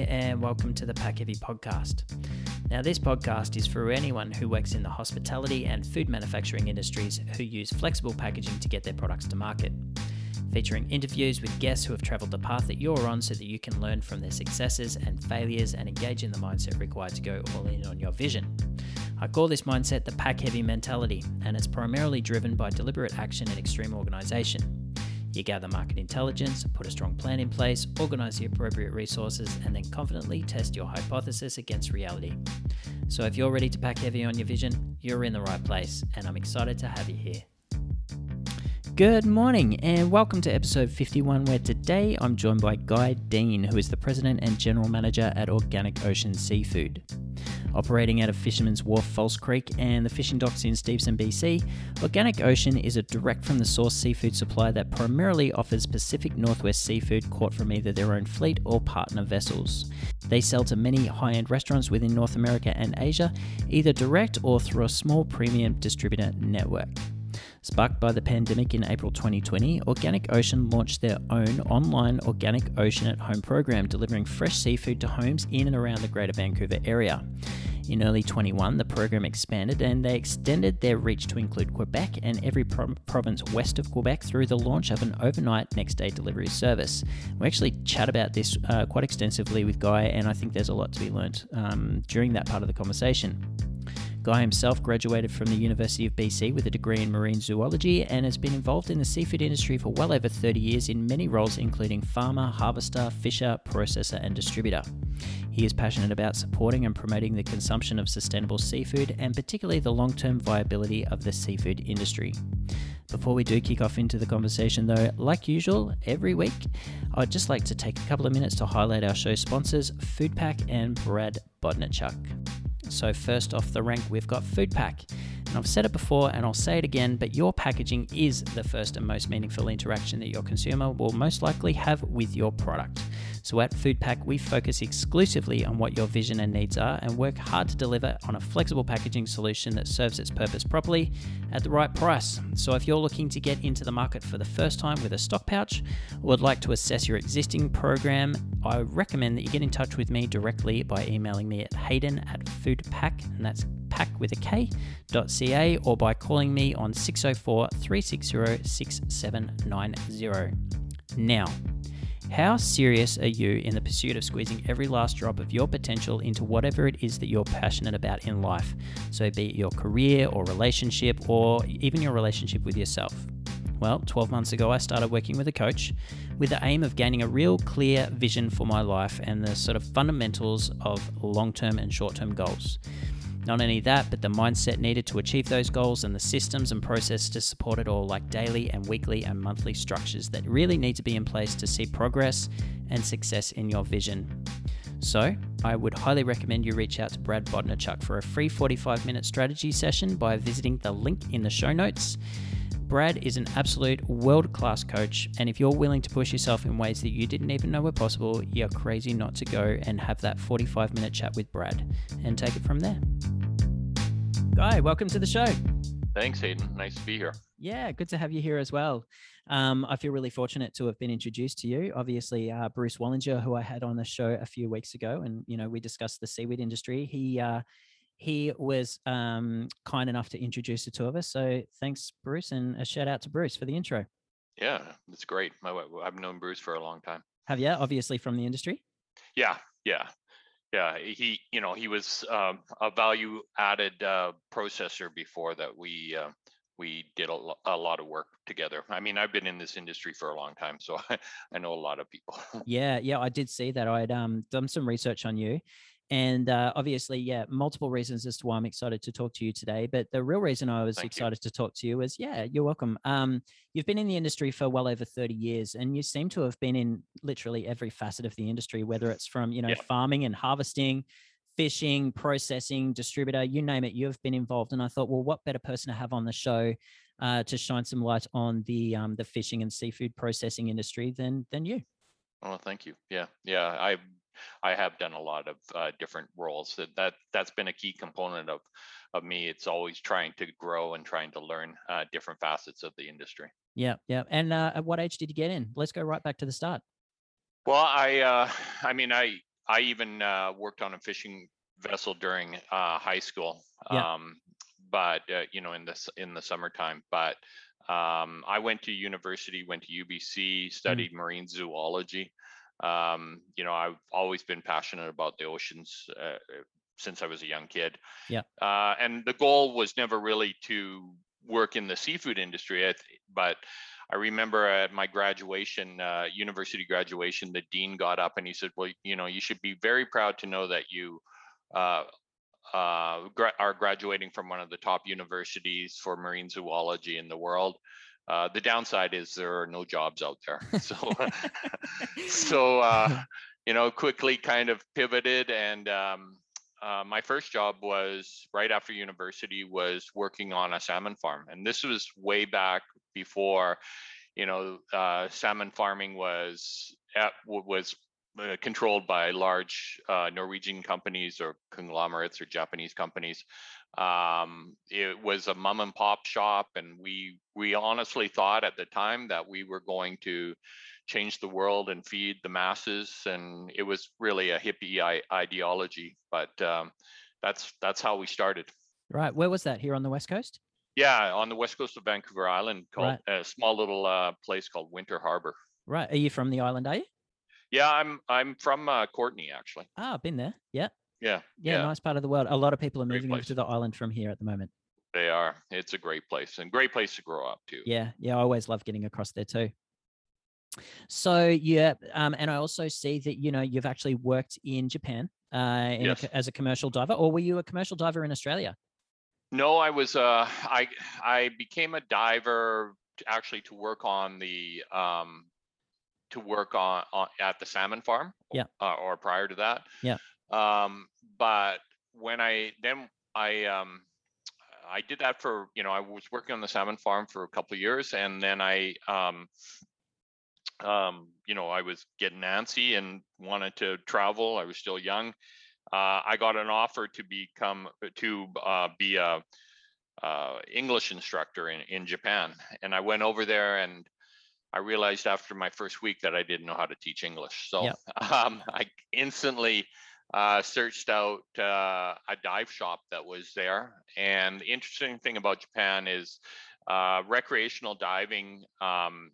here, and welcome to the Pack Heavy podcast. Now, this podcast is for anyone who works in the hospitality and food manufacturing industries who use flexible packaging to get their products to market. Featuring interviews with guests who have traveled the path that you're on so that you can learn from their successes and failures and engage in the mindset required to go all in on your vision. I call this mindset the pack heavy mentality, and it's primarily driven by deliberate action and extreme organization. You gather market intelligence, put a strong plan in place, organize the appropriate resources, and then confidently test your hypothesis against reality. So, if you're ready to pack heavy on your vision, you're in the right place, and I'm excited to have you here. Good morning, and welcome to episode 51, where today I'm joined by Guy Dean, who is the president and general manager at Organic Ocean Seafood. Operating out of Fisherman's Wharf, False Creek, and the fishing docks in Steveston, BC, Organic Ocean is a direct from the source seafood supplier that primarily offers Pacific Northwest seafood caught from either their own fleet or partner vessels. They sell to many high end restaurants within North America and Asia, either direct or through a small premium distributor network. Sparked by the pandemic in April 2020, Organic Ocean launched their own online Organic Ocean at Home program, delivering fresh seafood to homes in and around the Greater Vancouver area. In early 21, the program expanded and they extended their reach to include Quebec and every pro- province west of Quebec through the launch of an overnight next day delivery service. We actually chat about this uh, quite extensively with Guy, and I think there's a lot to be learnt um, during that part of the conversation. Guy himself graduated from the University of BC with a degree in marine zoology and has been involved in the seafood industry for well over 30 years in many roles, including farmer, harvester, fisher, processor, and distributor. He is passionate about supporting and promoting the consumption of sustainable seafood and particularly the long term viability of the seafood industry. Before we do kick off into the conversation, though, like usual, every week, I'd just like to take a couple of minutes to highlight our show sponsors, Foodpak and Brad Bodnachuk. So, first off the rank, we've got Foodpak. And I've said it before and I'll say it again, but your packaging is the first and most meaningful interaction that your consumer will most likely have with your product. So at Foodpak, we focus exclusively on what your vision and needs are and work hard to deliver on a flexible packaging solution that serves its purpose properly at the right price. So if you're looking to get into the market for the first time with a stock pouch or would like to assess your existing program, I recommend that you get in touch with me directly by emailing me at hayden at foodpak, and that's pack with a K.ca, or by calling me on 604 360 6790. Now, how serious are you in the pursuit of squeezing every last drop of your potential into whatever it is that you're passionate about in life? So, be it your career or relationship or even your relationship with yourself. Well, 12 months ago, I started working with a coach with the aim of gaining a real clear vision for my life and the sort of fundamentals of long term and short term goals. Not only that, but the mindset needed to achieve those goals and the systems and process to support it all, like daily and weekly and monthly structures that really need to be in place to see progress and success in your vision. So, I would highly recommend you reach out to Brad Bodnachuk for a free 45 minute strategy session by visiting the link in the show notes. Brad is an absolute world class coach, and if you're willing to push yourself in ways that you didn't even know were possible, you're crazy not to go and have that 45 minute chat with Brad and take it from there. Guy, welcome to the show. Thanks, Hayden. Nice to be here. Yeah, good to have you here as well. Um, I feel really fortunate to have been introduced to you. Obviously, uh, Bruce Wallinger, who I had on the show a few weeks ago, and you know we discussed the seaweed industry. He uh, he was um, kind enough to introduce the two of us. So thanks, Bruce, and a shout out to Bruce for the intro. Yeah, it's great. I've known Bruce for a long time. Have you? Obviously from the industry. Yeah, yeah yeah he you know he was um, a value added uh, processor before that we uh, we did a, lo- a lot of work together i mean i've been in this industry for a long time so i, I know a lot of people yeah yeah i did see that I had um, done some research on you and uh, obviously, yeah, multiple reasons as to why I'm excited to talk to you today. But the real reason I was Thank excited you. to talk to you is, yeah, you're welcome. Um, you've been in the industry for well over 30 years, and you seem to have been in literally every facet of the industry, whether it's from you know yeah. farming and harvesting, fishing, processing, distributor, you name it. You've been involved, and I thought, well, what better person to have on the show uh, to shine some light on the um, the fishing and seafood processing industry than than you? Oh, thank you. Yeah, yeah. I I have done a lot of uh, different roles. That, that that's been a key component of of me. It's always trying to grow and trying to learn uh, different facets of the industry. Yeah, yeah. And uh, at what age did you get in? Let's go right back to the start. Well, I uh, I mean I I even uh, worked on a fishing vessel during uh, high school. Yeah. Um, but uh, you know, in the s- in the summertime. But um, I went to university, went to Mm. UBC, studied marine zoology. Um, you know, I've always been passionate about the oceans uh, since I was a young kid. Yeah. Uh, and the goal was never really to work in the seafood industry, I th- but I remember at my graduation, uh, university graduation, the dean got up and he said, "Well, you know, you should be very proud to know that you uh, uh, gra- are graduating from one of the top universities for marine zoology in the world. Uh, the downside is there are no jobs out there. So, so uh, you know, quickly kind of pivoted, and um, uh, my first job was right after university was working on a salmon farm, and this was way back before, you know, uh, salmon farming was at, was uh, controlled by large uh, Norwegian companies or conglomerates or Japanese companies. Um, it was a mom and pop shop, and we we honestly thought at the time that we were going to change the world and feed the masses, and it was really a hippie I- ideology. But um, that's that's how we started. Right. Where was that? Here on the west coast? Yeah, on the west coast of Vancouver Island, called a small little uh, place called Winter Harbor. Right. Are you from the island? Are you? Yeah, I'm I'm from uh, Courtenay actually. Ah, been there. Yeah. Yeah, yeah. Yeah. Nice part of the world. A lot of people are Great moving over to the island from here at the moment. they are. It's a great place and great place to grow up too. Yeah. Yeah. I always love getting across there too. So yeah, um, and I also see that you know you've actually worked in Japan uh, in Yes. co- as a commercial diver, or were you a commercial diver in Australia? No, I was uh I I became a diver to actually to work on the um to work on, on at the salmon farm. Yeah. Uh, or prior to that. Yeah. Um but when I then I um I did that for, you know, I was working on the salmon farm for a couple of years and then I um um you know, I was getting antsy and wanted to travel. I was still young. Uh, I got an offer to become to uh, be a uh, English instructor in, in Japan, and I went over there and I realized after my first week that I didn't know how to teach English. So Yep. um, I instantly uh, searched out uh, a dive shop that was there. And the interesting thing about Japan is uh, recreational diving. Um,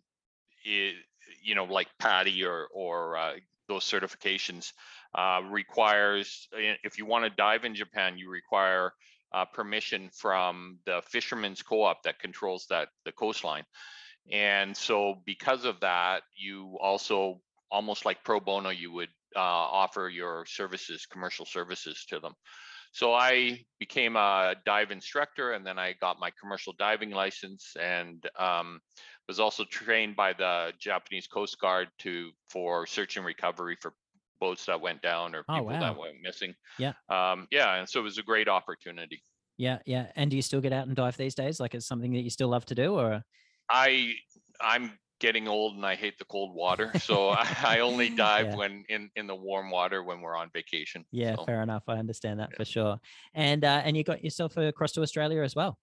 you know, like PADI or or uh, those certifications uh, requires if you want to dive in Japan, you require uh, permission from the fishermen's co-op that controls that the coastline. And so because of that, you also almost like pro bono, you would uh, offer your services, commercial services to them. So I became a dive instructor and then I got my commercial diving license and um, was also trained by the Japanese Coast Guard to for search and recovery for boats that went down or Oh, people wow. that went missing. Yeah. Um, yeah, and so it was a great opportunity. Yeah, yeah. And do you still get out and dive these days? Like it's something that you still love to do, or I I'm getting old and I hate the cold water, so I, I only dive Yeah. when in in the warm water when we're on vacation. yeah, So, fair enough. I understand that yeah. for sure. And uh, and you got yourself across to Australia as well.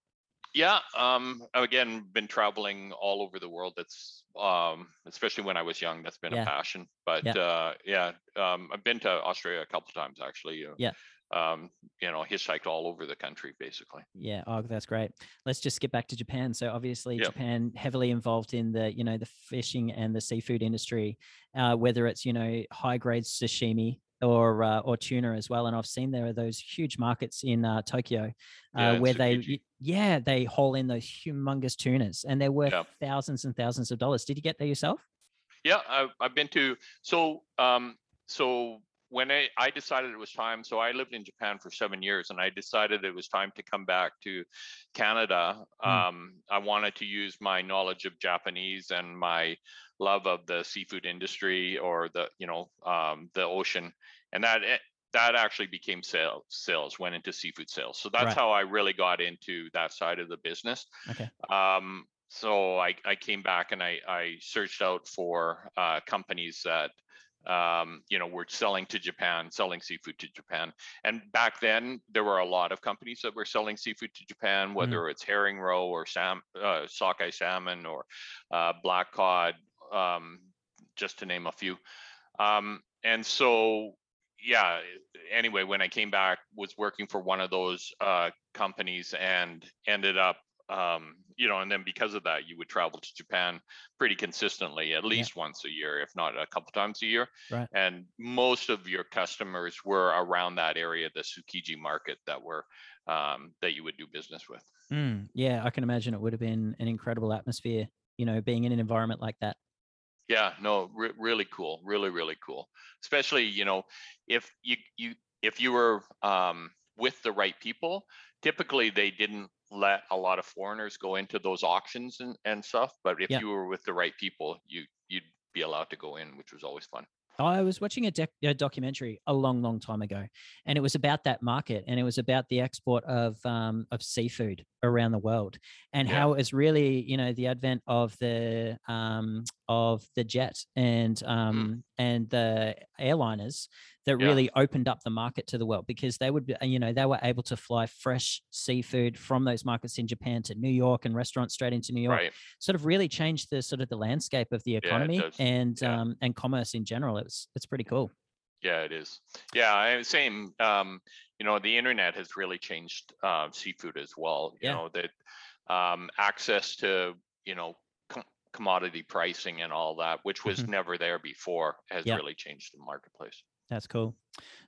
yeah. Um. Again, been traveling all over the world. That's um, especially when I was young. That's been Yeah. a passion. But Yeah. uh, yeah. Um, I've been to Australia a couple times actually. uh, Yeah. Um, you know, hitchhiked all over the country basically. Yeah, oh, that's great. Let's just get back to Japan. So obviously, Yeah. Japan heavily involved in the you know the fishing and the seafood industry, uh, whether it's you know high grade sashimi or uh, or tuna as well. And I've seen there are those huge markets in uh, Tokyo uh, Yeah, where they Tsukiji. yeah they haul in those humongous tunas and they're worth Yeah. thousands and thousands of dollars. Did you get there yourself? Yeah, I've, I've been to so um so when I, I decided it was time, so I lived in Japan for seven years, and I decided it was time to come back to Canada. Mm. Um, I wanted to use my knowledge of Japanese and my love of the seafood industry or the you know um, the ocean, and that eh, that actually became sales. Sales went into seafood sales, so that's Right. how I really got into that side of the business. Okay. Um, so I, I came back and I, I searched out for uh, companies that um, you know we're selling to Japan, selling seafood to Japan. And back then there were a lot of companies that were selling seafood to Japan, whether it's herring roe or sam, uh, sockeye salmon or uh, black cod, um, just to name a few. Um, and so yeah, anyway, when I came back, was working for one of those uh, companies and ended up, um, you know, and then because of that, you would travel to Japan pretty consistently, at least once a year, if not a couple times a year. Right. And most of your customers were around that area, the Tsukiji market, that were um, that you would do business with. Mm, yeah, I can imagine it would have been an incredible atmosphere, you know, being in an environment like that. Yeah, no, re- really cool, really, really cool. Especially, you know, if you you if you were um, with the right people, typically they didn't let a lot of foreigners go into those auctions and, and stuff. But if Yeah. you were with the right people, you you'd be allowed to go in, which was always fun. I was watching a, dec a documentary a long, long time ago, and it was about that market, and it was about the export of um, of seafood around the world, and Yeah. how it was really, you know, the advent of the um, of the jet and um, and the airliners that Yeah. really opened up the market to the world because they would, be, you know, they were able to fly fresh seafood from those markets in Japan to New York and restaurants straight into New York Right. sort of really changed the sort of the landscape of the economy does. and Yeah. um and commerce in general. It was it's pretty cool. Yeah, it is. Yeah, same. Um, you know, the internet has really changed uh, seafood as well. You Yeah. know that um, access to you know commodity pricing and all that, which was Mhm. never there before, has Yeah. really changed the marketplace. That's cool.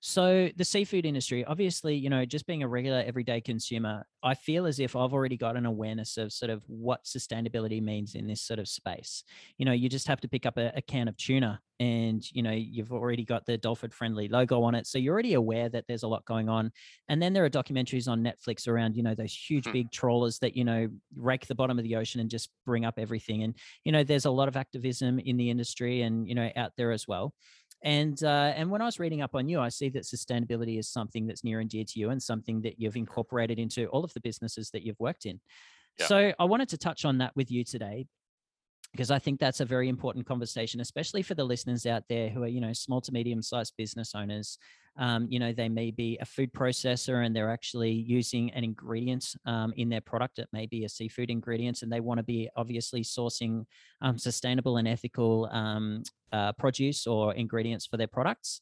So the seafood industry, obviously, you know, just being a regular everyday consumer, I feel as if I've already got an awareness of sort of what sustainability means in this sort of space. You know, you just have to pick up a, a can of tuna and, you know, you've already got the dolphin friendly logo on it. So you're already aware that there's a lot going on. And then there are documentaries on Netflix around, you know, those huge Hmm. big trawlers that, you know, rake the bottom of the ocean and just bring up everything. And, you know, there's a lot of activism in the industry and, you know, out there as well. And uh, and when I was reading up on you, I see that sustainability is something that's near and dear to you, and something that you've incorporated into all of the businesses that you've worked in. Yeah. So I wanted to touch on that with you today, because I think that's a very important conversation, especially for the listeners out there who are you know small to medium sized business owners. Um, you know, they may be a food processor and they're actually using an ingredient um, in their product. It may be a seafood ingredient, and they want to be obviously sourcing um, sustainable and ethical um, uh, produce or ingredients for their products.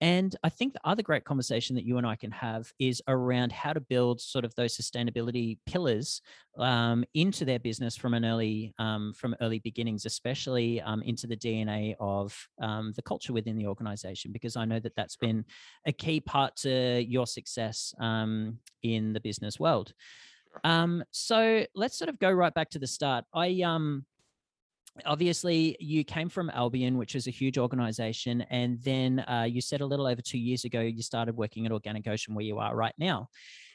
And I think the other great conversation that you and I can have is around how to build sort of those sustainability pillars um, into their business from an early um, from early beginnings, especially um, into the DNA of um, the culture within the organization, because I know that that's been a key part to your success um, in the business world. Um, so let's sort of go right back to the start. I um, obviously you came from Albion, which is a huge organization, and then uh, you said a little over two years ago you started working at Organic Ocean, where you are right now.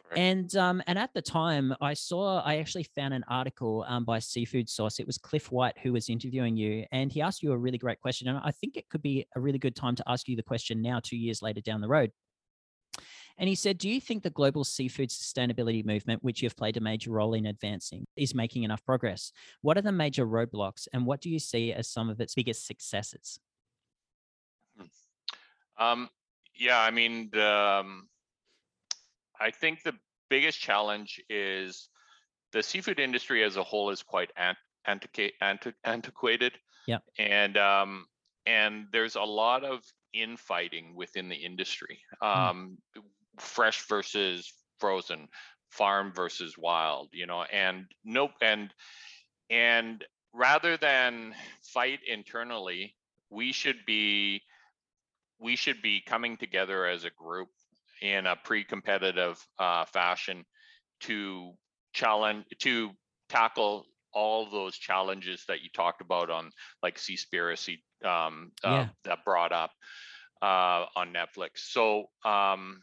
Correct. And um, and at the time, I saw I actually found an article um, by Seafood Source. It was Cliff White who was interviewing you, and he asked you a really great question. And I think it could be a really good time to ask you the question now, two years later down the road. And he said, Do you think the global seafood sustainability movement, which you've played a major role in advancing, is making enough progress? What are the major roadblocks, and what do you see as some of its biggest successes? Um, yeah, I mean, the, um, I think the biggest challenge is the seafood industry as a whole is quite ant- antiqua- anti- antiquated. Yeah. And um, and there's a lot of infighting within the industry. Hmm. Um, fresh versus frozen, farm versus wild, you know, and nope, and and rather than fight internally, we should be we should be coming together as a group in a pre-competitive uh, fashion to challenge to tackle all those challenges that you talked about on like Seaspiracy um, uh, Yeah. that brought up uh, on Netflix. So um,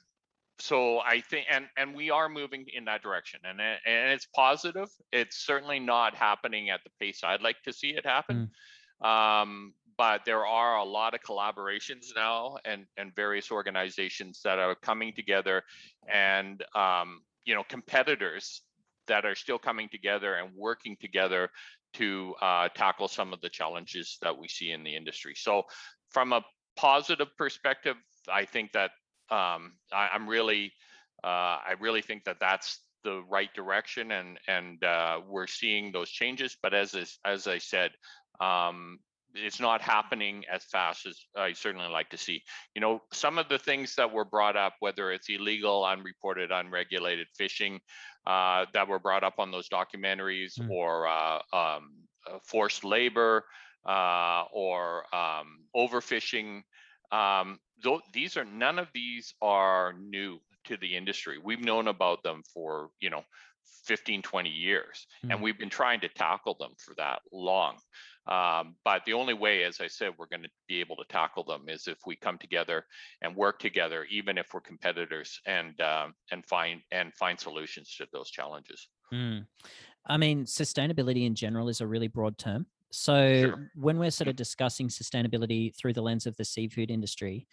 so I think and and we are moving in that direction and and it's positive. It's certainly not happening at the pace I'd like to see it happen. Um, but there are a lot of collaborations now and and various organizations that are coming together and um, you know competitors that are still coming together and working together to uh, tackle some of the challenges that we see in the industry. So from a positive perspective, I think that um, I, I'm really, uh, I really think that that's the right direction, and and uh, we're seeing those changes. But as is, as I said, um, it's not happening as fast as I certainly like to see. You know, some of the things that were brought up, whether it's illegal, unreported, unregulated fishing, uh, that were brought up on those documentaries, Mm. or uh, um, uh, forced labor, uh, or um, overfishing. Um, these are none of these are new to the industry. We've known about them for you know 15, 20 years, Mm. and we've been trying to tackle them for that long. Um, but the only way, as I said, we're going to be able to tackle them is if we come together and work together, even if we're competitors, and um, and find and find solutions to those challenges. Mm. I mean, sustainability in general is a really broad term. So Sure. when we're sort of discussing sustainability through the lens of the seafood industry,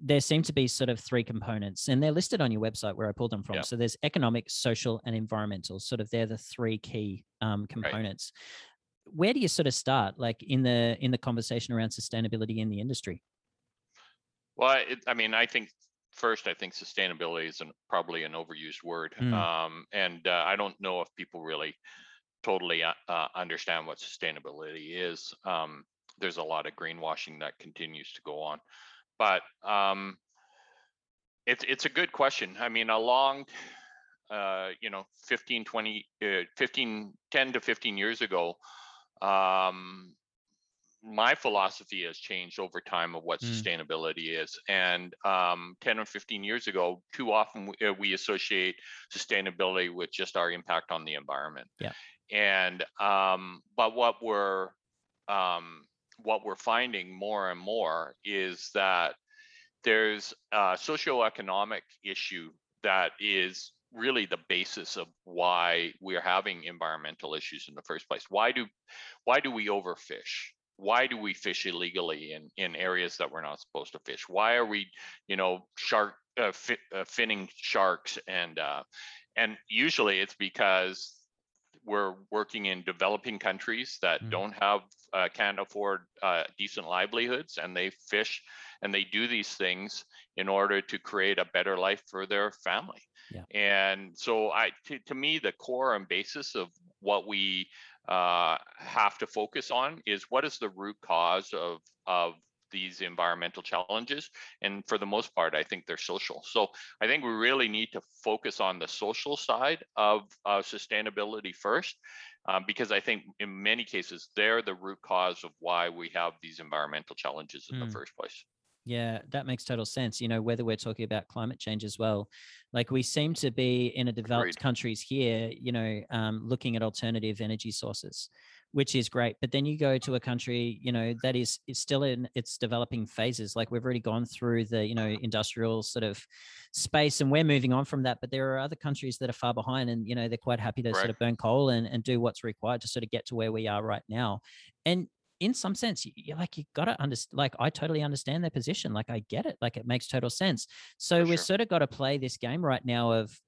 there seem to be sort of three components, and they're listed on your website where I pulled them from. Yeah. So there's economic, social, and environmental. Sort of they're the three key um, components. Where do you sort of start, like in the in the conversation around sustainability in the industry? Well, it, I mean, I think first, I think sustainability is an, probably an overused word, Mm. um, and uh, I don't know if people really totally uh, uh, understand what sustainability is. Um, there's a lot of greenwashing that continues to go on, but um, it's it's a good question. I mean, along uh, you know 15 20 uh, 15 10 to 15 years ago um my philosophy has changed over time of what Mm. sustainability is and um 10 or 15 years ago too often we, uh, we associate sustainability with just our impact on the environment Yeah. and um but what we're um what we're finding more and more is that there's a socioeconomic issue that is really the basis of why we're having environmental issues in the first place. Why do why do we overfish? Why do we fish illegally in in areas that we're not supposed to fish? Why are we, you know, shark uh, fi- uh, finning sharks and uh, and usually it's because we're working in developing countries that Mm. don't have uh, can't afford uh, decent livelihoods and they fish and they do these things in order to create a better life for their family Yeah. and so i to, to me the core and basis of what we uh, have to focus on is what is the root cause of of these environmental challenges and for the most part i think they're social so i think we really need to focus on the social side of uh, sustainability first um, because i think in many cases they're the root cause of why we have these environmental challenges in Mm. the first place Yeah, that makes total sense. You know, whether we're talking about climate change as well, like we seem to be in a developed Agreed. countries here, you know, um, looking at alternative energy sources, which is great. But then you go to a country, you know, that is is still in its developing phases. Like we've already gone through the, you know, industrial sort of space, and we're moving on from that. But there are other countries that are far behind, and you know, they're quite happy to sort of burn coal and and do what's required to sort of get to where we are right now. And in some sense, you, you like you got to understand. Like I totally understand their position. Like I get it. Like it makes total sense. So For we've sure. sort of got to play this game right now of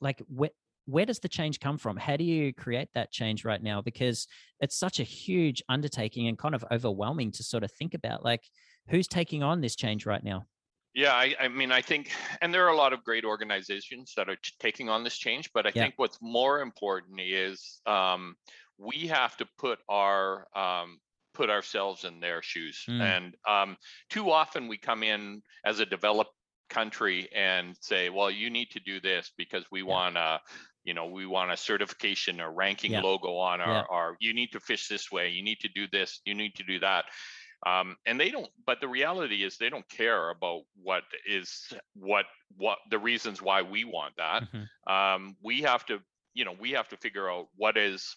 like where where does the change come from? How do you create that change right now? Because it's such a huge undertaking and kind of overwhelming to sort of think about. Like who's taking on this change right now? Yeah, I, I mean, I think, and there are a lot of great organizations that are t- taking on this change, but I Yeah. think what's more important is um, we have to put our um, put ourselves in their shoes. Mm. And um, too often we come in as a developed country and say, well, you need to do this because we want a, you know, we want a certification or ranking Yeah. logo on our, Yeah. our, you need to fish this way, you need to do this, you need to do that um, and they don't but the reality is they don't care about what is what what the reasons why we want that Mhm. um, we have to you know we have to figure out what is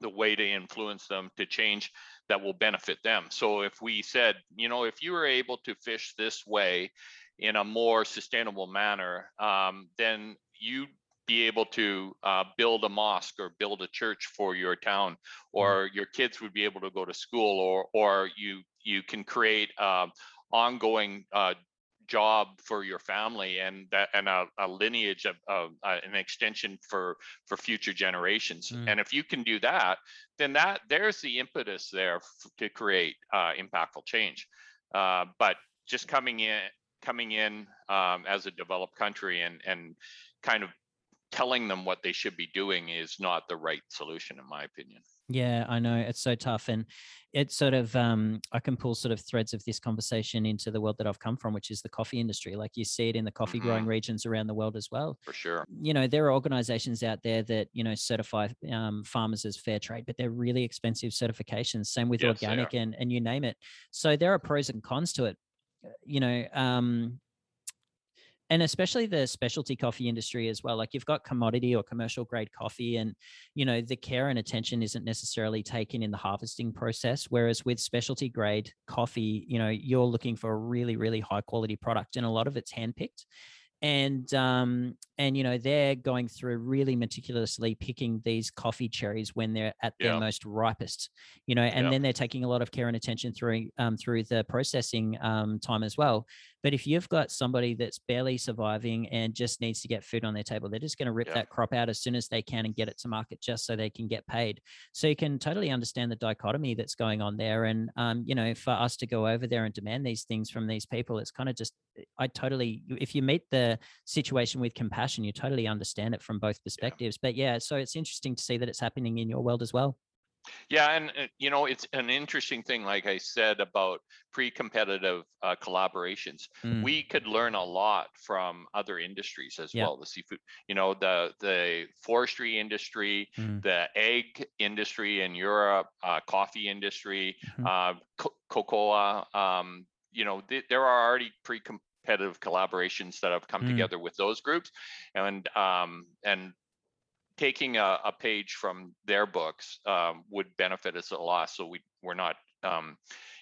the way to influence them to change that will benefit them. So if we said you know if you were able to fish this way in a more sustainable manner um, then you'd be able to uh, build a mosque or build a church for your town or your kids would be able to go to school or or you you can create um, ongoing uh, job for your family and that and a, a lineage of, of uh, an extension for for future generations Mm. and if you can do that then that there's the impetus there f- to create uh, impactful change uh, but just coming in coming in um, as a developed country and and kind of telling them what they should be doing is not the right solution, in my opinion. Yeah, I know it's so tough, and it's sort of um, I can pull sort of threads of this conversation into the world that I've come from, which is the coffee industry. Like you see it in the coffee mm-hmm. growing regions around the world as well. For sure. You know, there are organizations out there that you know certify um, farmers as fair trade, but they're really expensive certifications. Same with yes, organic and and you name it. So there are pros and cons to it. You know, um, and especially the specialty coffee industry as well like you've got commodity or commercial grade coffee and you know the care and attention isn't necessarily taken in the harvesting process whereas with specialty grade coffee you know you're looking for a really really high quality product and a lot of it's handpicked and um and you know they're going through really meticulously picking these coffee cherries when they're at yeah. their most ripest you know and yeah. then they're taking a lot of care and attention through um through the processing um time as well but if you've got somebody that's barely surviving and just needs to get food on their table, they're just going to rip yeah. that crop out as soon as they can and get it to market just so they can get paid. So you can totally understand the dichotomy that's going on there. And, um, you know, for us to go over there and demand these things from these people, it's kind of just, I totally, if you meet the situation with compassion, you totally understand it from both perspectives. Yeah. But yeah, so it's interesting to see that it's happening in your world as well. Yeah, and uh, you know, it's an interesting thing, like I said about pre-competitive uh, collaborations. Mm. We could learn a lot from other industries as well. The seafood, you know, the the forestry industry, mm. the egg industry in Europe, uh, coffee industry, mm-hmm. uh, co- cocoa. Um, you know, th- there are already pre-competitive collaborations that have come mm. together with those groups, and um, and taking a, a page from their books um, would benefit us a lot. So we we're not um,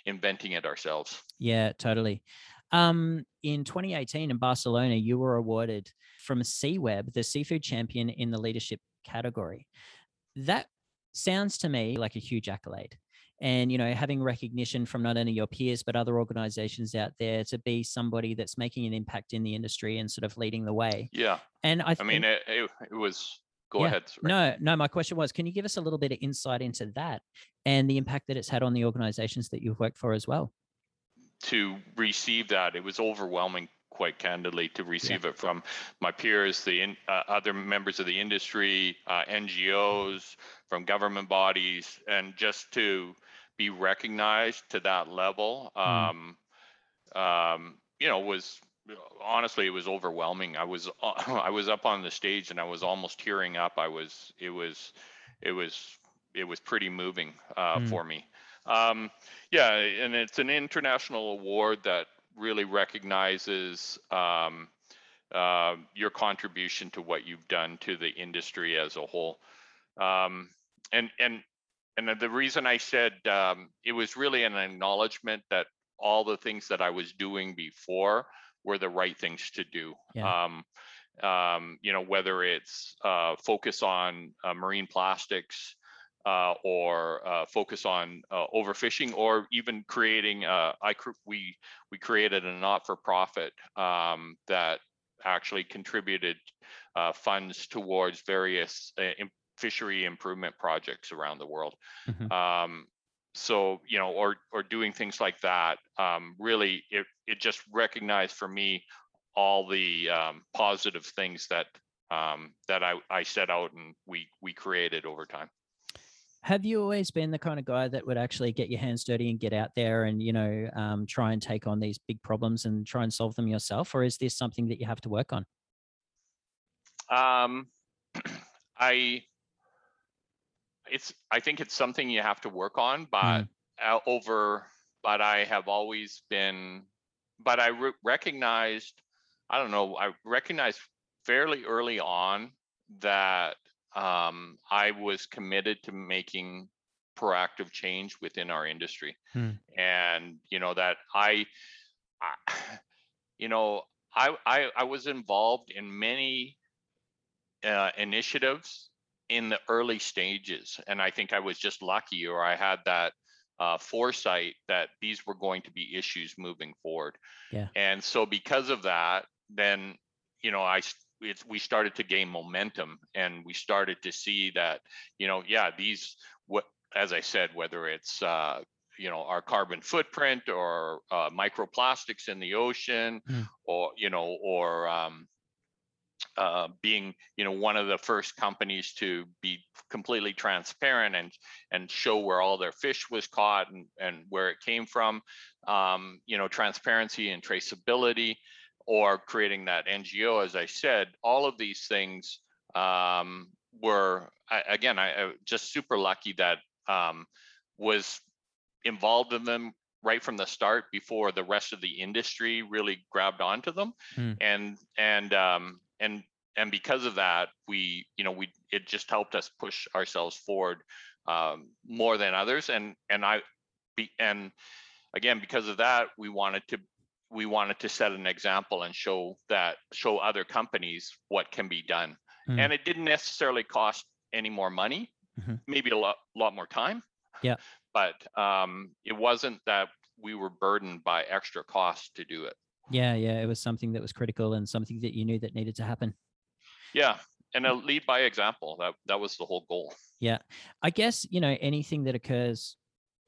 inventing it ourselves. Yeah, totally. Um, in 2018 in Barcelona, you were awarded from SeaWeb the seafood champion in the leadership category. That sounds to me like a huge accolade. And you know, having recognition from not only your peers but other organizations out there to be somebody that's making an impact in the industry and sort of leading the way. Yeah. And I, th- I mean, it, it, it was go yeah. ahead. No, no. My question was, can you give us a little bit of insight into that and the impact that it's had on the organizations that you've worked for as well? To receive that, it was overwhelming quite candidly to receive yeah. it from my peers, the in, uh, other members of the industry, uh, NGOs, from government bodies, and just to be recognized to that level, mm. um, um, you know, was honestly it was overwhelming. I was i was up on the stage and i was almost tearing up. I was it was it was it was pretty moving uh, mm. for me. Um, yeah and it's an international award that really recognizes um, uh, your contribution to what you've done to the industry as a whole. Um, and and and the reason i said um, it was really an acknowledgement that all the things that i was doing before were the right things to do. Yeah. Um, um, you know, whether it's uh, focus on uh, marine plastics uh, or uh, focus on uh, overfishing, or even creating. Uh, I we we created a not-for-profit um, that actually contributed funds towards various fishery improvement projects around the world. Mm-hmm. Um, so you know or or doing things like that um, really it, it just recognized for me all the um, positive things that um, that I, I set out and we we created over time. Have you always been the kind of guy that would actually get your hands dirty and get out there and you know um, try and take on these big problems and try and solve them yourself or is this something that you have to work on? Um, i it's I think it's something you have to work on, but mm. over. But I have always been, but I re- recognized, I don't know, I recognized fairly early on that um, I was committed to making proactive change within our industry, mm. and you know that I, I you know, I, I I was involved in many uh, initiatives in the early stages. And I think I was just lucky or I had that uh, foresight that these were going to be issues moving forward. Yeah. And so because of that, then, you know, I, it's, we started to gain momentum and we started to see that, you know, yeah, these, what, as I said, whether it's, uh, you know our carbon footprint or uh, microplastics in the ocean mm. or you know or um, uh, being you know one of the first companies to be completely transparent and and show where all their fish was caught and and where it came from um, you know transparency and traceability or creating that ngo as i said all of these things um, were I, again I, I just super lucky that um, was involved in them right from the start before the rest of the industry really grabbed onto them Mm. and and um and and because of that we you know we it just helped us push ourselves forward um more than others and and i be and again because of that we wanted to we wanted to set an example and show that show other companies what can be done Mm. and it didn't necessarily cost any more money Mhm. maybe a lot lot more time Yeah. but um it wasn't that we were burdened by extra costs to do it Yeah, yeah, it was something that was critical and something that you knew that needed to happen. yeah and a lead by example that that was the whole goal Yeah, I guess, you know, anything that occurs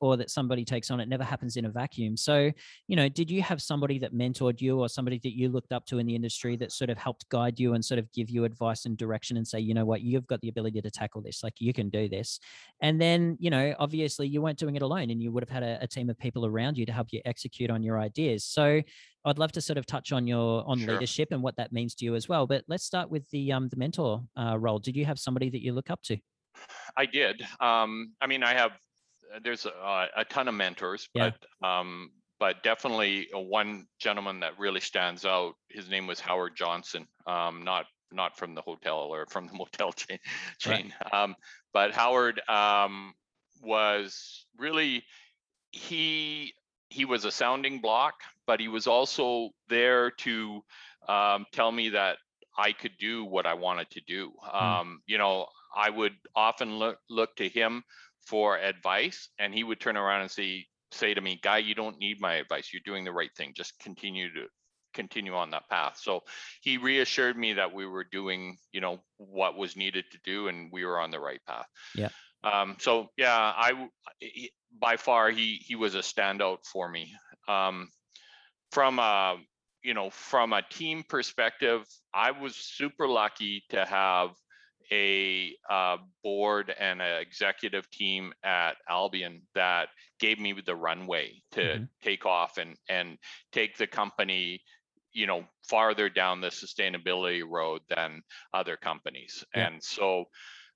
or that somebody takes on, it never happens in a vacuum. So, you know, did you have somebody that mentored you or somebody that you looked up to in the industry that sort of helped guide you and sort of give you advice and direction and say, you know what, you've got the ability to tackle this, like you can do this. And then, you know, obviously you weren't doing it alone and you would have had a, a team of people around you to help you execute on your ideas. So, I'd love to sort of touch on your on Sure. leadership and what that means to you as well. But let's start with the um the mentor uh, role. Did you have somebody that you look up to? i did um i mean i have there's a, a ton of mentors Yeah. but um but definitely uh, one gentleman that really stands out his name was howard johnson um not not from the hotel or from the motel chain chain um but howard um was really he he was a sounding block but he was also there to um, tell me that i could do what i wanted to do um, you know i would often look look to him for advice and he would turn around and say say to me guy you don't need my advice. You're doing the right thing. Just continue to continue on that path. So he reassured me that we were doing you know what was needed to do and we were on the right path. Yeah. um so yeah I, he- by far he he was a standout for me. Um from a you know from a team perspective i was super lucky to have a uh, board and an executive team at albion that gave me the runway to Mhm. take off and and take the company you know farther down the sustainability road than other companies Yeah. and so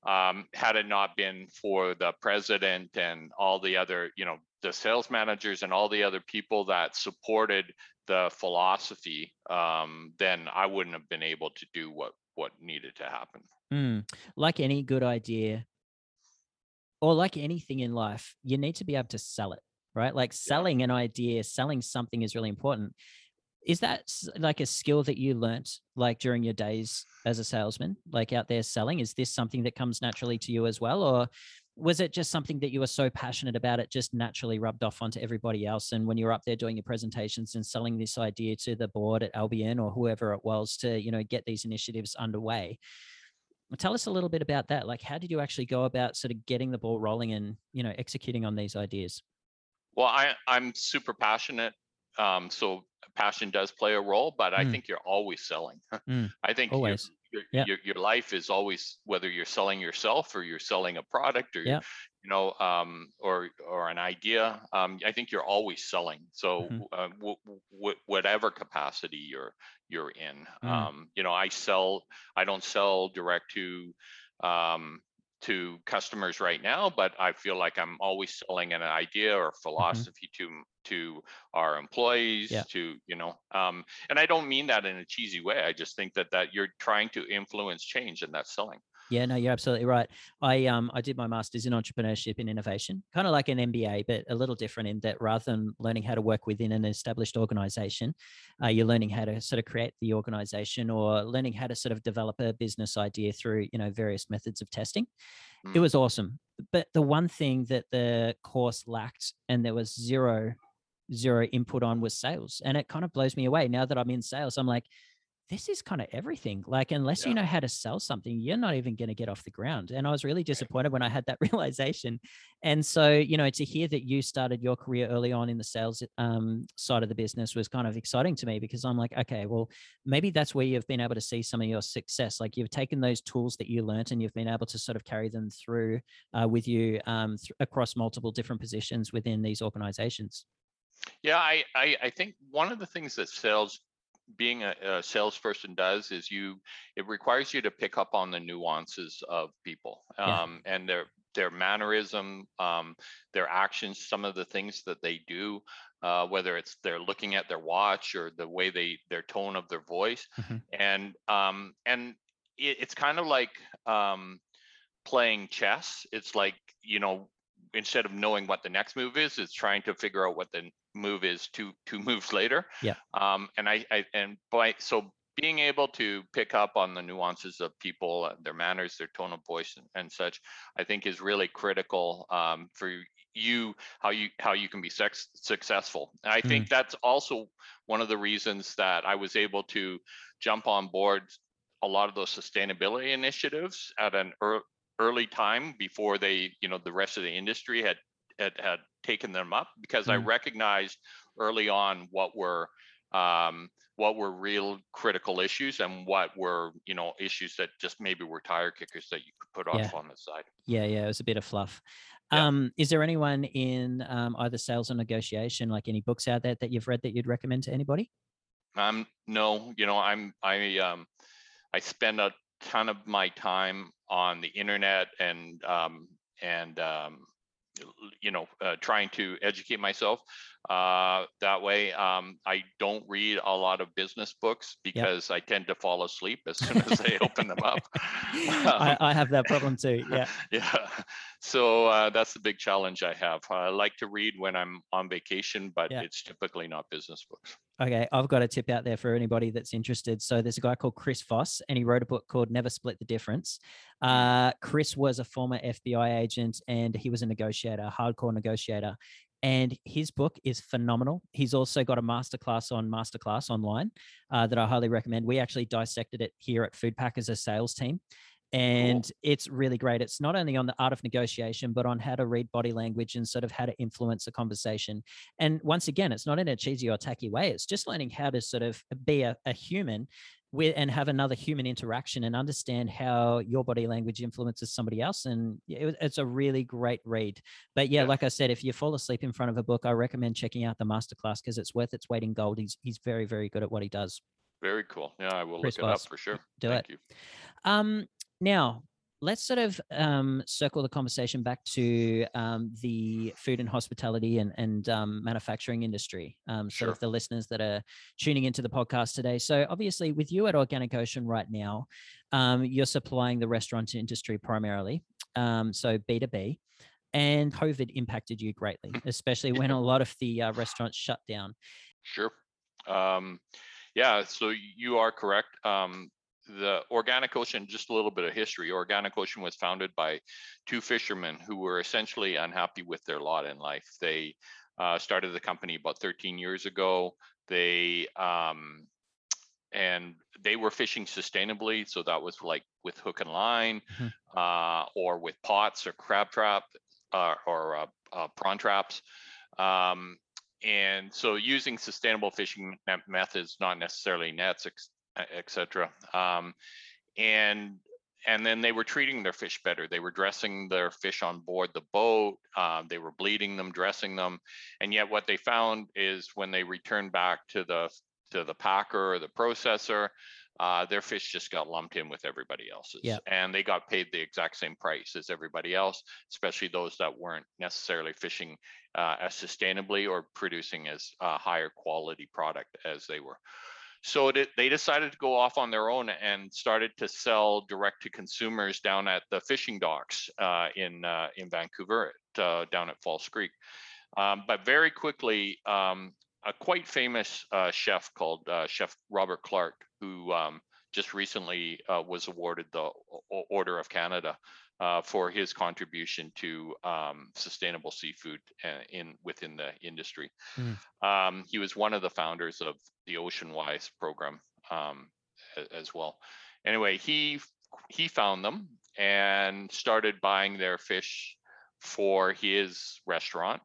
um, had it not been for the president and all the other you know the sales managers and all the other people that supported the philosophy um, then i wouldn't have been able to do what what needed to happen Mm, like any good idea or like anything in life, you need to be able to sell it, right? Like selling an idea, selling something is really important. Is that like a skill that you learnt like during your days as a salesman, like out there selling? Is this something that comes naturally to you as well? Or was it just something that you were so passionate about it just naturally rubbed off onto everybody else? And when you were up there doing your presentations and selling this idea to the board at Albion or whoever it was to, you know, get these initiatives underway, tell us a little bit about that like how did you actually go about sort of getting the ball rolling and you know executing on these ideas well i i'm super passionate um, so passion does play a role but i Mm. think you're always selling Mm, i think your- your, Yeah. your, your life is always whether you're selling yourself or you're selling a product or Yeah. you know um, or or an idea um, i think you're always selling so Mhm. uh, w- w- whatever capacity you're you're in Mm. um, you know i sell i don't sell direct to um, to customers right now but i feel like i'm always selling an idea or philosophy to to our employees Yeah. to you know um, and i don't mean that in a cheesy way i just think that that you're trying to influence change and that's selling yeah no you're absolutely right. I um i did my masters in entrepreneurship and innovation kind of like an mba but a little different in that rather than learning how to work within an established organization uh, you're learning how to sort of create the organization or learning how to sort of develop a business idea through you know various methods of testing. It Mm. was awesome but the one thing that the course lacked and there was zero zero input on was sales and it kind of blows me away. Now that i'm in sales i'm like this is kind of everything. Like, unless Yeah. you know how to sell something, you're not even going to get off the ground. And I was really disappointed when I had that realization. And so, you know, to hear that you started your career early on in the sales um, side of the business was kind of exciting to me because I'm like, okay, well, maybe that's where you've been able to see some of your success. Like, you've taken those tools that you learnt and you've been able to sort of carry them through uh, with you um, th- across multiple different positions within these organizations. Yeah, I, I, I think one of the things that sales, being a, a salesperson does is you, it requires you to pick up on the nuances of people Yeah. um, and their their mannerism, um, their actions, some of the things that they do, uh, whether it's they're looking at their watch or the way they their tone of their voice, Mhm. and um, and it, it's kind of like um, playing chess. It's like you know instead of knowing what the next move is, it's trying to figure out what the move is two two moves later. Yeah. Um, and I, I and by so being able to pick up on the nuances of people, uh, their manners, their tone of voice, and, and such, I think is really critical um, for you how you how you can be sex, successful. And I think that's also one of the reasons that I was able to jump on board a lot of those sustainability initiatives at an ear early time before they, you know, the rest of the industry had had, had taken them up because I Mm. recognized early on what were um, what were real critical issues and what were you know issues that just maybe were tire kickers that you could put off Yeah. on the side. Yeah, yeah, it was a bit of fluff. Yeah. Um, is there anyone in um, either sales or negotiation, like any books out there that you've read that you'd recommend to anybody? Um, no, you know, I'm I um I spend a ton of my time on the internet and um and um you know uh, trying to educate myself uh that way um i don't read a lot of business books because i tend to fall asleep as soon as i open them up I, I have that problem too. Yeah. yeah so uh, that's the big challenge i have i like to read when i'm on vacation but Yeah. it's typically not business books Okay, I've got a tip out there for anybody that's interested. So there's a guy called Chris Voss, and he wrote a book called Never Split the Difference. Uh, Chris was a former FBI agent, and he was a negotiator, hardcore negotiator. And his book is phenomenal. He's also got a masterclass on Masterclass online uh, that I highly recommend. We actually dissected it here at Foodpak as a sales team. And it's really great. It's not only on the art of negotiation, but on how to read body language and sort of how to influence a conversation. And once again, it's not in a cheesy or tacky way. It's just learning how to sort of be a, a human with and have another human interaction and understand how your body language influences somebody else. And it, it's a really great read. But yeah, Yeah. like I said, if you fall asleep in front of a book, I recommend checking out the masterclass because it's worth its weight in gold. He's he's very very good at what he does. very cool yeah i will Chris look it up for sure Do thank it. you Um, now, let's sort of um, circle the conversation back to um, the food and hospitality and, and um, manufacturing industry, um, sort Sure. of the listeners that are tuning into the podcast today. So, obviously, with you at Organic Ocean right now, um, you're supplying the restaurant industry primarily, um, so B2B. And COVID impacted you greatly, especially when a lot of the uh, restaurants shut down. Sure. Um, yeah, so you are correct. The Organic Ocean, just a little bit of history. Organic Ocean was founded by two fishermen who were essentially unhappy with their lot in life. They uh, started the company about 13 years ago. They um, and they were fishing sustainably, so that was like with hook and line, Mhm. uh, or with pots or crab trap, uh, or uh, uh, prawn traps. Um, and so using sustainable fishing methods, not necessarily nets, et cetera. Um, and and then they were treating their fish better. They were dressing their fish on board the boat. Um, they were bleeding them, dressing them, and yet what they found is when they returned back to the to the packer or the processor, uh, their fish just got lumped in with everybody else's, Yeah. and they got paid the exact same price as everybody else, especially those that weren't necessarily fishing uh, as sustainably or producing as a higher quality product as they were. So it, they decided to go off on their own and started to sell direct to consumers down at the fishing docks uh, in uh, in Vancouver, at, uh, down at False Creek. Um, but very quickly, um, a quite famous uh, chef called uh, Chef Robert Clark, who um, just recently uh, was awarded the O- Order of Canada uh, for his contribution to um, sustainable seafood uh, in within the industry. Mm. Um, he was one of the founders of the Ocean Wise program, um, as well. Anyway, he he found them and started buying their fish for his restaurant.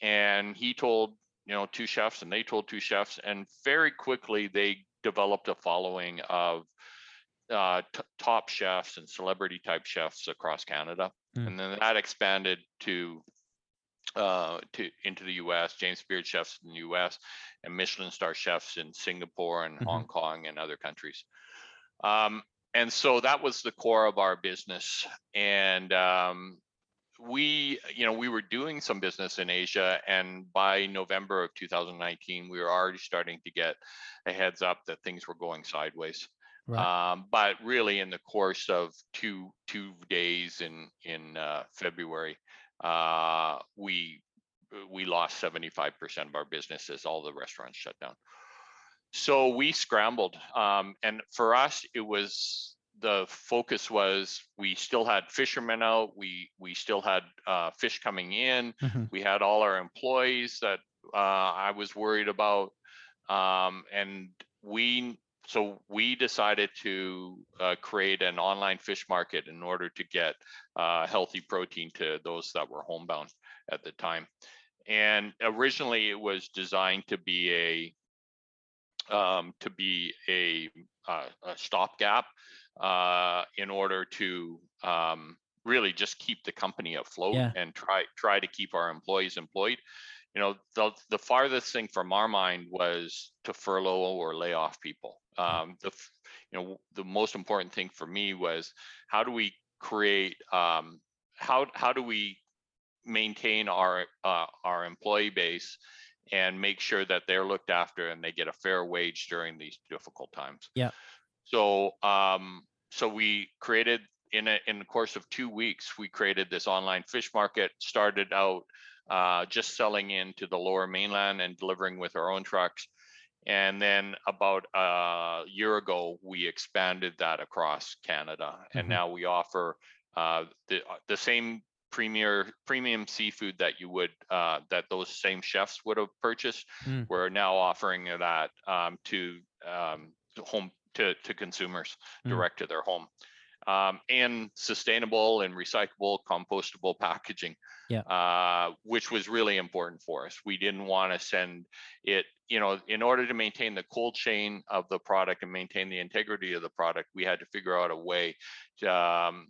And he told you know two chefs, and they told two chefs, and very quickly they developed a following of uh, t- top chefs and celebrity type chefs across Canada, Mm. and then that expanded to uh, to into the U.S. James Beard chefs in the U.S. and Michelin star chefs in Singapore and Mhm. Hong Kong and other countries. Um, and so that was the core of our business, and um, we, you know, we were doing some business in Asia, and by November of 2019, we were already starting to get a heads up that things were going sideways. Right. Um, but really, in the course of two two days in in uh, February, uh, we we lost 75% of our businesses, all the restaurants shut down. So we scrambled, um, and for us, it was the focus was we still had fishermen out, we we still had uh, fish coming in, Mhm. we had all our employees that uh, I was worried about, um, and we so we decided to uh, create an online fish market in order to get uh, healthy protein to those that were homebound at the time. And originally, it was designed to be a um, to be a, uh, a stopgap uh, in order to um, really just keep the company afloat Yeah. and try try to keep our employees employed. You know, the the farthest thing from our mind was to furlough or lay off people. Um, the you know the most important thing for me was how do we create um, how how do we maintain our uh, our employee base and make sure that they're looked after and they get a fair wage during these difficult times. Yeah. So um so we created in a in the course of two weeks we created this online fish market. Started out uh, just selling into the lower mainland and delivering with our own trucks. And then about a year ago, we expanded that across Canada, and Mhm. now we offer uh, the uh, the same premier premium seafood that you would uh, that those same chefs would have purchased. Mm. We're now offering that um, to um, home to to consumers Mm. direct to their home. Um, and sustainable and recyclable, compostable packaging, Yeah. uh, which was really important for us. We didn't want to send it, you know, in order to maintain the cold chain of the product and maintain the integrity of the product, we had to figure out a way to, um,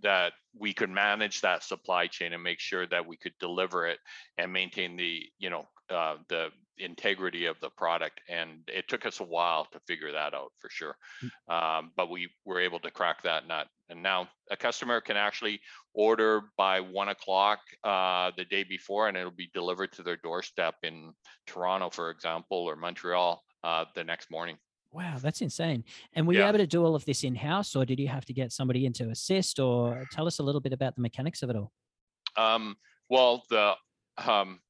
that we could manage that supply chain and make sure that we could deliver it and maintain the, you know, uh, the integrity of the product. And it took us a while to figure that out for sure. Um, but we were able to crack that nut. And now a customer can actually order by one o'clock uh, the day before, and it'll be delivered to their doorstep in Toronto, for example, or Montreal uh, the next morning. Wow, that's insane. And were you able to do all of this in house, or did you have to get somebody in to assist, or tell us a little bit about the mechanics of it all? Um, well, the um,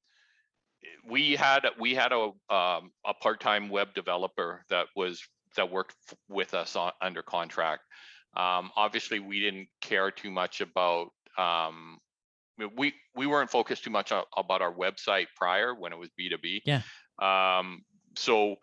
we had we had a um, a part time web developer that was that worked f- with us on, under contract. Um, obviously, we didn't care too much about um, we we weren't focused too much on, about our website prior when it was B two B. Yeah. Um, so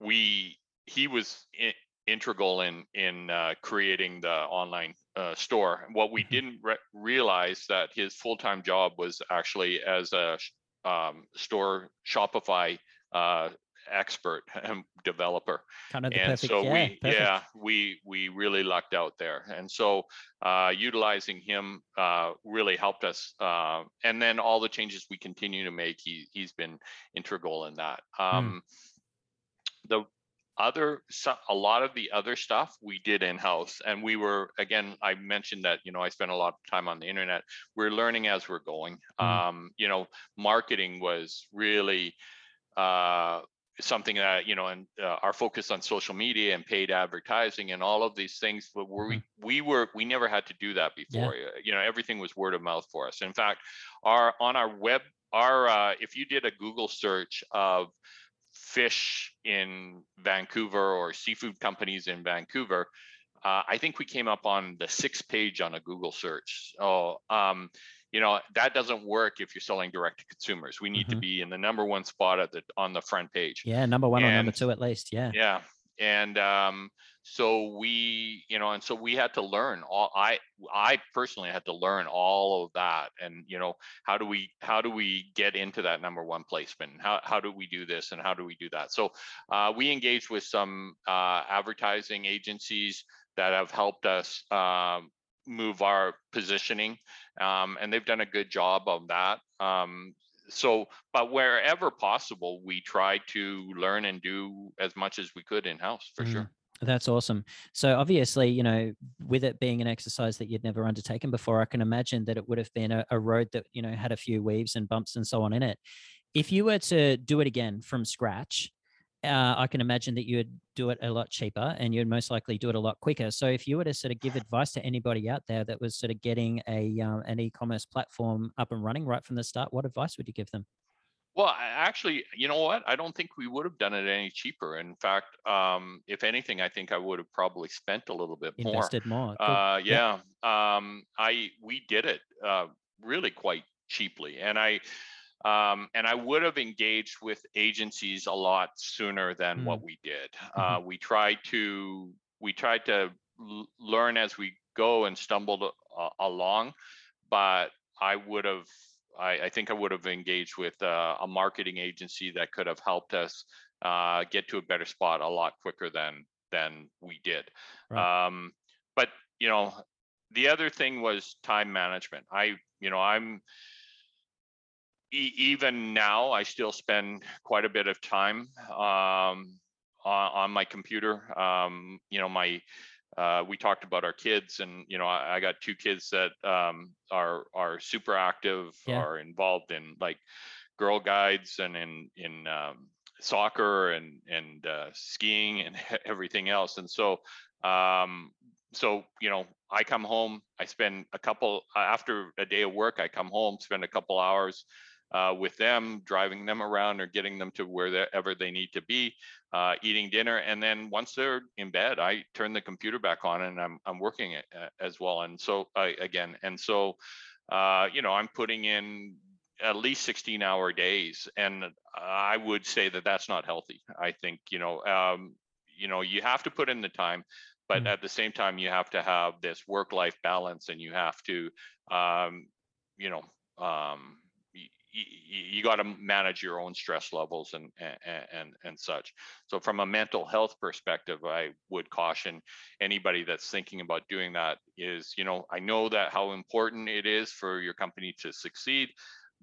we he was i- integral in in uh, creating the online uh, store. What we Mhm. didn't re- realize that his full time job was actually as a um, store Shopify uh, expert and developer Kind of the and perfect, so yeah, we perfect. yeah we we really lucked out there and so uh utilizing him uh really helped us uh and then all the changes we continue to make he he's been integral in that Hmm. um the other so- a lot of the other stuff we did in house and we were again i mentioned that you know i spent a lot of time on the internet. We're learning as we're going. Mm. um you know marketing was really uh something that you know and uh, our focus on social media and paid advertising and all of these things but were we we were we never had to do that before Uh, you know everything was word of mouth for us. In fact our on our web our uh, if you did a google search of fish in vancouver or seafood companies in vancouver uh, i think we came up on the sixth page on a google search so um, you know that doesn't work if you're selling direct to consumers we need to Mhm. be in the number one spot at the on the front page Yeah, number one or number two at least. Yeah. yeah and um, so we you know and so we had to learn all i i personally had to learn all of that and you know how do we how do we get into that number one placement? How, how do we do this and how do we do that? So uh, we engaged with some uh, advertising agencies that have helped us um, move our positioning um, and they've done a good job of that um, so but wherever possible we try to learn and do as much as we could in house for mm. sure that's awesome. So obviously, you know, with it being an exercise that you'd never undertaken before, I can imagine that it would have been a, a, road that, you know, had a few weaves and bumps and so on in it. If you were to do it again from scratch, uh, I can imagine that you would do it a lot cheaper and you'd most likely do it a lot quicker. So if you were to sort of give advice to anybody out there that was sort of getting a um, an e-commerce platform up and running right from the start, what advice would you give them? Well, actually, you know what? I don't think we would have done it any cheaper. In fact, um, if anything, I think I would have probably spent a little bit more. Invested more. Uh, yeah. Um, I we did it uh, really quite cheaply, and I um, and I would have engaged with agencies a lot sooner than mm. what we did. Mm-hmm. Uh, we tried to we tried to l- learn as we go and stumbled uh, along, but I would have I, I think I would have engaged with uh, a marketing agency that could have helped us uh, get to a better spot a lot quicker than than we did. Right. Um, but you know, the other thing was time management. I you know I'm e- even now I still spend quite a bit of time um, on, on, my computer. Um, you know my uh, we talked about our kids and you know I, I got two kids that um, are are super active yeah. are involved in like girl guides and in in um, soccer and and uh, skiing and everything else and so um, so you know i come home i spend a couple after a day of work i come home spend a couple hours uh, with them, driving them around or getting them to wherever they need to be, uh, eating dinner. And then once they're in bed, I turn the computer back on and I'm, I'm working it uh, as well. And so I, again, and so, uh, you know, I'm putting in at least 16 hour days. And I would say that that's not healthy. I think, you know, um, you know, you have to put in the time, but mm. at the same time, you have to have this work life balance and you have to, um, you know, um, you, you got to manage your own stress levels and, and and and such so from a mental health perspective i would caution anybody that's thinking about doing that is you know i know that how important it is for your company to succeed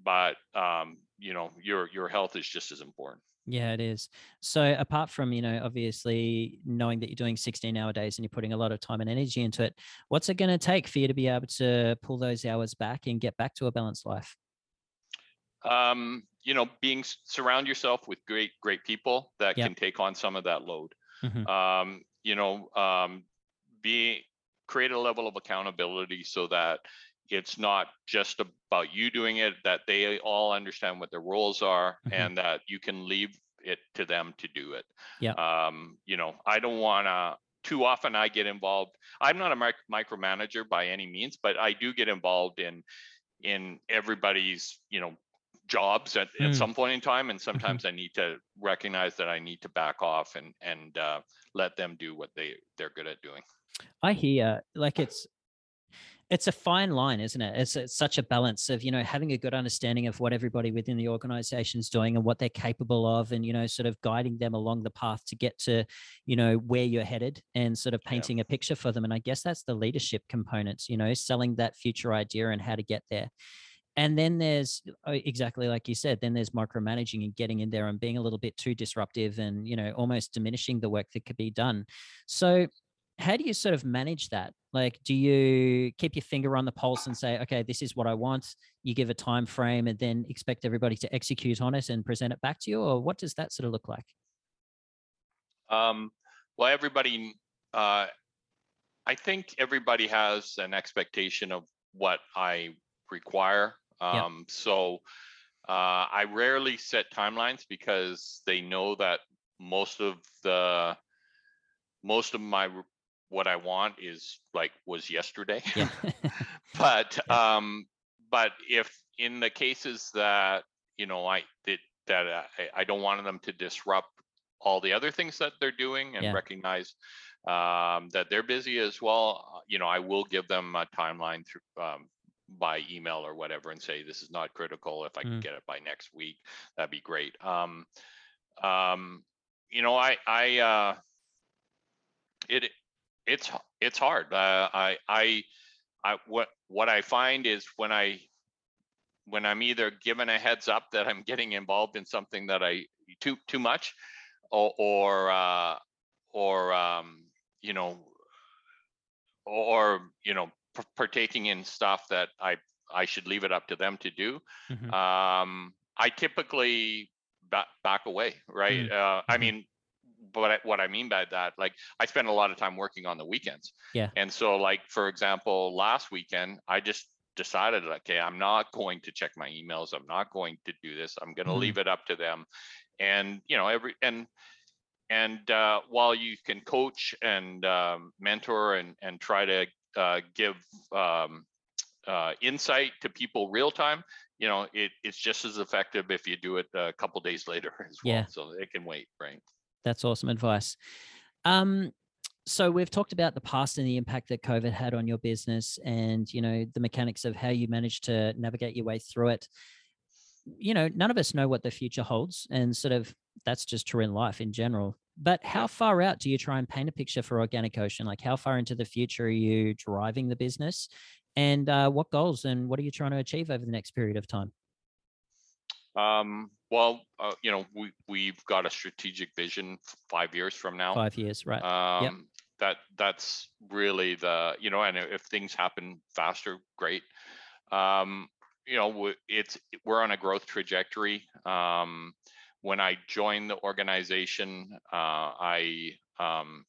but um, you know your your health is just as important yeah, it is. So apart from, you know, obviously knowing that you're doing 16 hour days and you're putting a lot of time and energy into it, what's it going to take for you to be able to pull those hours back and get back to a balanced life? Um, you know, being surround yourself with great, great people that yep. can take on some of that load. Mm-hmm. Um, you know, um, be create a level of accountability so that it's not just about you doing it, that they all understand what their roles are mm-hmm. and that you can leave it to them to do it. Yeah. Um, you know, I don't want to too often I get involved. I'm not a mic- micromanager by any means, but I do get involved in in everybody's you know jobs at, mm. at some point in time and mm-hmm. sometimes i need to recognize that i need to back off and and uh, let them do what they they're good at doing i hear like it's it's a fine line isn't it it's, it's such a balance of you know having a good understanding of what everybody within the organization is doing and what they're capable of and you know sort of guiding them along the path to get to you know where you're headed and sort of painting yeah. a picture for them and i guess that's the leadership components you know selling that future idea and how to get there and then there's uh, exactly like you said then there's micromanaging and getting in there and being a little bit too disruptive and you know almost diminishing the work that could be done. So how do you sort of manage that? Like do you keep your finger on the pulse and say okay this is what i want you give a time frame and then expect everybody to execute on it and present it back to you or what does that sort of look like? Um, well everybody uh, i think everybody has an expectation of what i require um, So uh, I rarely set timelines because they know that most of the most of my what I want is like was yesterday. Yeah. but um, but if in the cases that you know I that that I, I don't want them to disrupt all the other things that they're doing and Yeah. recognize um, that they're busy as well, uh, you know, I will give them a timeline through um, by email or whatever and say this is not critical. If I can Mm. get it by next week, that'd be great. Um, um, you know, I I uh, it it's h- it's hard. Uh, I I I what what I find is when I when I'm either given a heads up that I'm getting involved in something that I too too much, or or uh, or um, you know, or you know, partaking in stuff that I I should leave it up to them to do. Mhm. Um, I typically back back away, right? Uh, I mhm. mean, but I, what I mean by that, like I spend a lot of time working on the weekends. Yeah. And so, like for example, last weekend, I just decided, okay, I'm not going to check my emails. I'm not going to do this. I'm going to Mhm. leave it up to them. And you know, every and and uh, while you can coach and um, mentor and and try to uh, give um, uh, insight to people real time, you know, it, it's just as effective if you do it a couple days later as well. Yeah. So it can wait, right? That's awesome advice. Um, so we've talked about the past and the impact that COVID had on your business, and you know the mechanics of how you managed to navigate your way through it. You know, none of us know what the future holds, and sort of that's just true in life in general. But how far out do you try and paint a picture for Organic Ocean? Like, how far into the future are you driving the business, and uh, what goals and what are you trying to achieve over the next period of time? Um, well, uh, you know, we we've got a strategic vision five years from now. Five years, right? Um, that that's really the you know, and if things happen faster, great. Um, you know, it's we're on a growth trajectory. Um, when I joined the organization, uh, I um,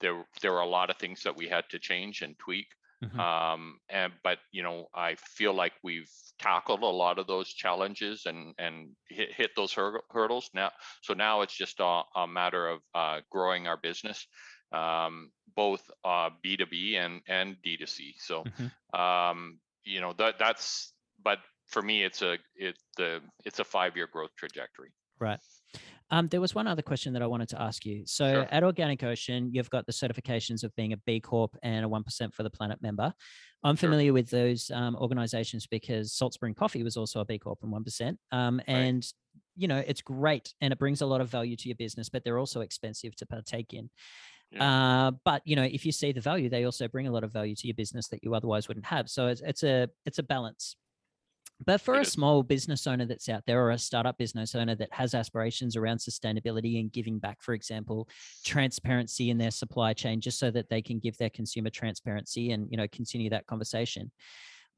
there there were a lot of things that we had to change and tweak. Mhm. Um, and but you know, I feel like we've tackled a lot of those challenges and and hit, hit those hur- hurdles now. So now it's just a, a matter of uh, growing our business, um, both uh, B2B and and D2C. So Mhm. um, you know that that's but for me it's a it the it's a five year growth trajectory. Right. Um, there was one other question that I wanted to ask you. So Sure. at Organic Ocean, you've got the certifications of being a B Corp and a 1% for the Planet member. I'm Sure. familiar with those um, organizations because Salt Spring Coffee was also a B Corp and 1%. Um, and, you know, it's great and it brings a lot of value to your business, but they're also expensive to partake in. Uh, but you know, if you see the value, they also bring a lot of value to your business that you otherwise wouldn't have. So it's, it's a it's a balance. But for a small business owner that's out there or a startup business owner that has aspirations around sustainability and giving back, for example, transparency in their supply chain, just so that they can give their consumer transparency and you know continue that conversation,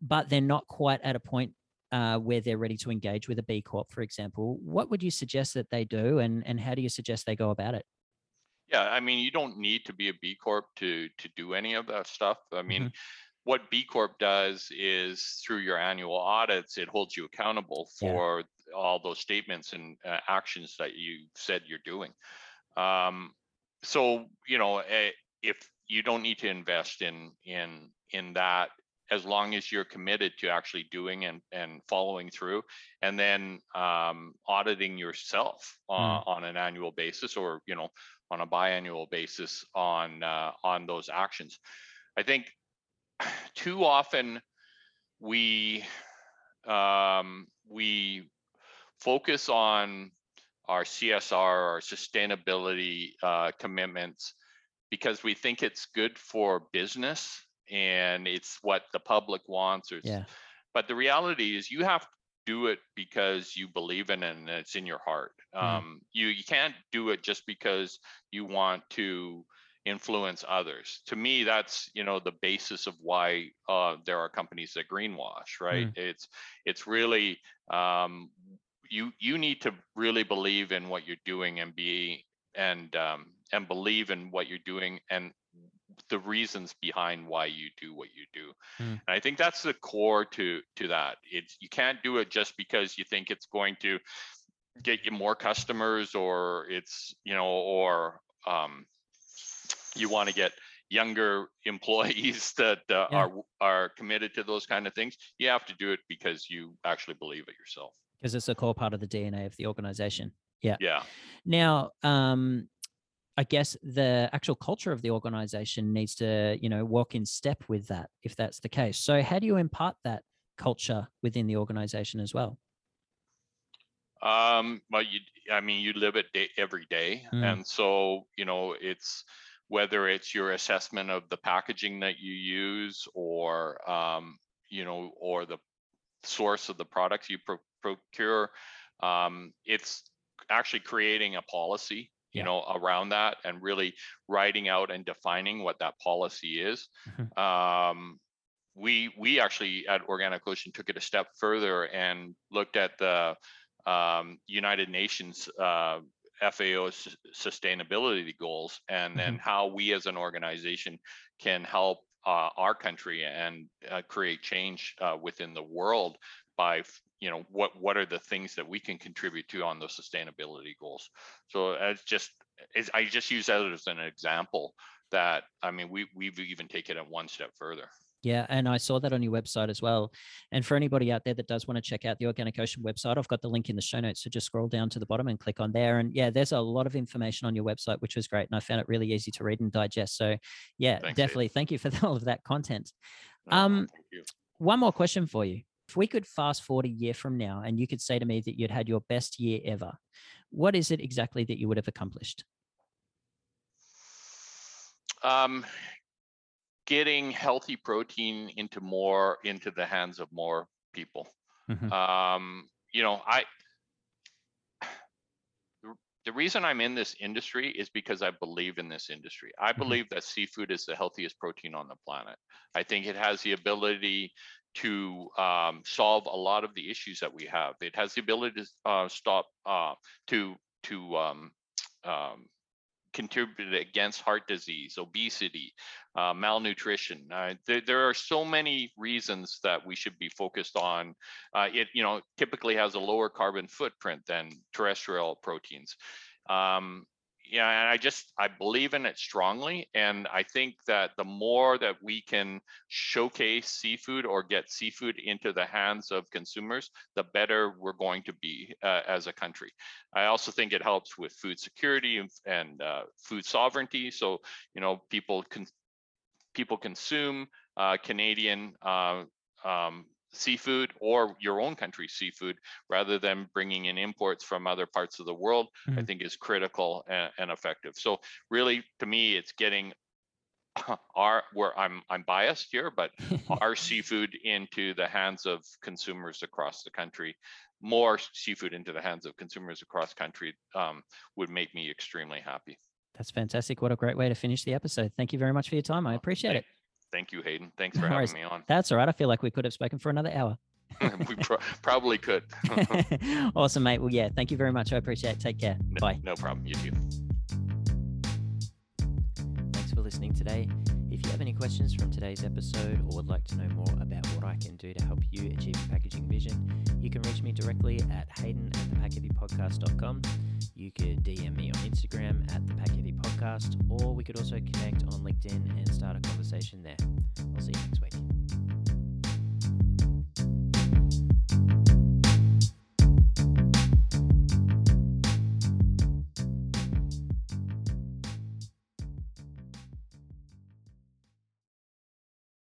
but they're not quite at a point uh, where they're ready to engage with a B Corp, for example. What would you suggest that they do, and and how do you suggest they go about it? Yeah, I mean, you don't need to be a B Corp to to do any of that stuff. I mean, Mhm. What B Corp does is through your annual audits, it holds you accountable Yeah. for all those statements and uh, actions that you said you're doing. Um, so you know, eh, if you don't need to invest in in in that as long as you're committed to actually doing and, and following through and then um, auditing yourself uh, on an annual basis or you know on a biannual basis on uh, on those actions i think too often we um, we focus on our csr our sustainability uh, commitments because we think it's good for business and it's what the public wants or Yeah. but the reality is you have to do it because you believe in it and it's in your heart Mhm. um, you you can't do it just because you want to influence others. To me that's you know the basis of why uh, there are companies that greenwash right? It's it's really um, you you need to really believe in what you're doing and be and um, and believe in what you're doing and the reasons behind why you do what you do. Mm. and i think that's the core to to that. It's you can't do it just because you think it's going to get you more customers or it's you know or um, you want to get younger employees that uh, Yeah. are are committed to those kind of things you have to do it because you actually believe it yourself because it's a core part of the DNA of the organization. Yeah. Yeah. Now, um, I guess the actual culture of the organization needs to, you know, walk in step with that, if that's the case. So, how do you impart that culture within the organization as well? Um, well, you, I mean, you live it day, every day, Mm. and so you know it's whether it's your assessment of the packaging that you use, or um, you know, or the source of the products you pro- procure. Um, it's actually creating a policy, you Yeah. know, around that, and really writing out and defining what that policy is. Mhm. Um, we we actually at Organic Ocean took it a step further and looked at the um, United Nations uh, FAO s- sustainability goals, and then how we as an organization can help uh, our country and uh, create change uh, within the world by you know what what are the things that we can contribute to on those sustainability goals. So it's just it's, I just use that as an example that I mean we we've even taken it one step further. Yeah, and I saw that on your website as well. And for anybody out there that does want to check out the Organic Ocean website, I've got the link in the show notes. So just scroll down to the bottom and click on there. And yeah, there's a lot of information on your website, which was great. And I found it really easy to read and digest. So yeah, Thanks, definitely thank you for all of that content. Um, you. One more question for you. If we could fast forward a year from now and you could say to me that you'd had your best year ever, what is it exactly that you would have accomplished? um, getting healthy protein into more into the hands of more people. Mhm. Um, you know, I the- reason I'm in this industry is because I believe in this industry. I Mhm. believe that seafood is the healthiest protein on the planet. I think it has the ability to um, solve a lot of the issues that we have. It has the ability to uh, stop uh, to to um, um, contribute against heart disease, obesity, uh, malnutrition. Uh, there, there are so many reasons that we should be focused on. Uh, it, you know, typically has a lower carbon footprint than terrestrial proteins. Um, yeah, and I just I believe in it strongly, and I think that the more that we can showcase seafood or get seafood into the hands of consumers, the better we're going to be uh, as a country. I also think it helps with food security and, uh, food sovereignty. So you know, people can people consume uh, Canadian uh, um, seafood or your own country's seafood rather than bringing in imports from other parts of the world. I Mhm. think is critical and, and effective. So really, to me, it's getting our where I'm I'm biased here, but our seafood into the hands of consumers across the country more seafood into the hands of consumers across country um, would make me extremely happy That's fantastic. What a great way to finish the episode. Thank you very much for your time. I appreciate it. Thank you hayden thanks for worries. having me on That's all right. I feel like we could have spoken for another hour. we pro- probably could awesome, mate. Well, yeah, thank you very much. I appreciate it. Take care. No- Bye. no problem you too Thanks for listening today. If you have any questions from today's episode or would like to know more about what I can do to help you achieve your packaging vision, you can reach me directly at hayden at thepackheavypodcast.com. You could DM me on Instagram at the Pack Heavy Podcast, or we could also connect on LinkedIn and start a conversation there. I'll see you next week.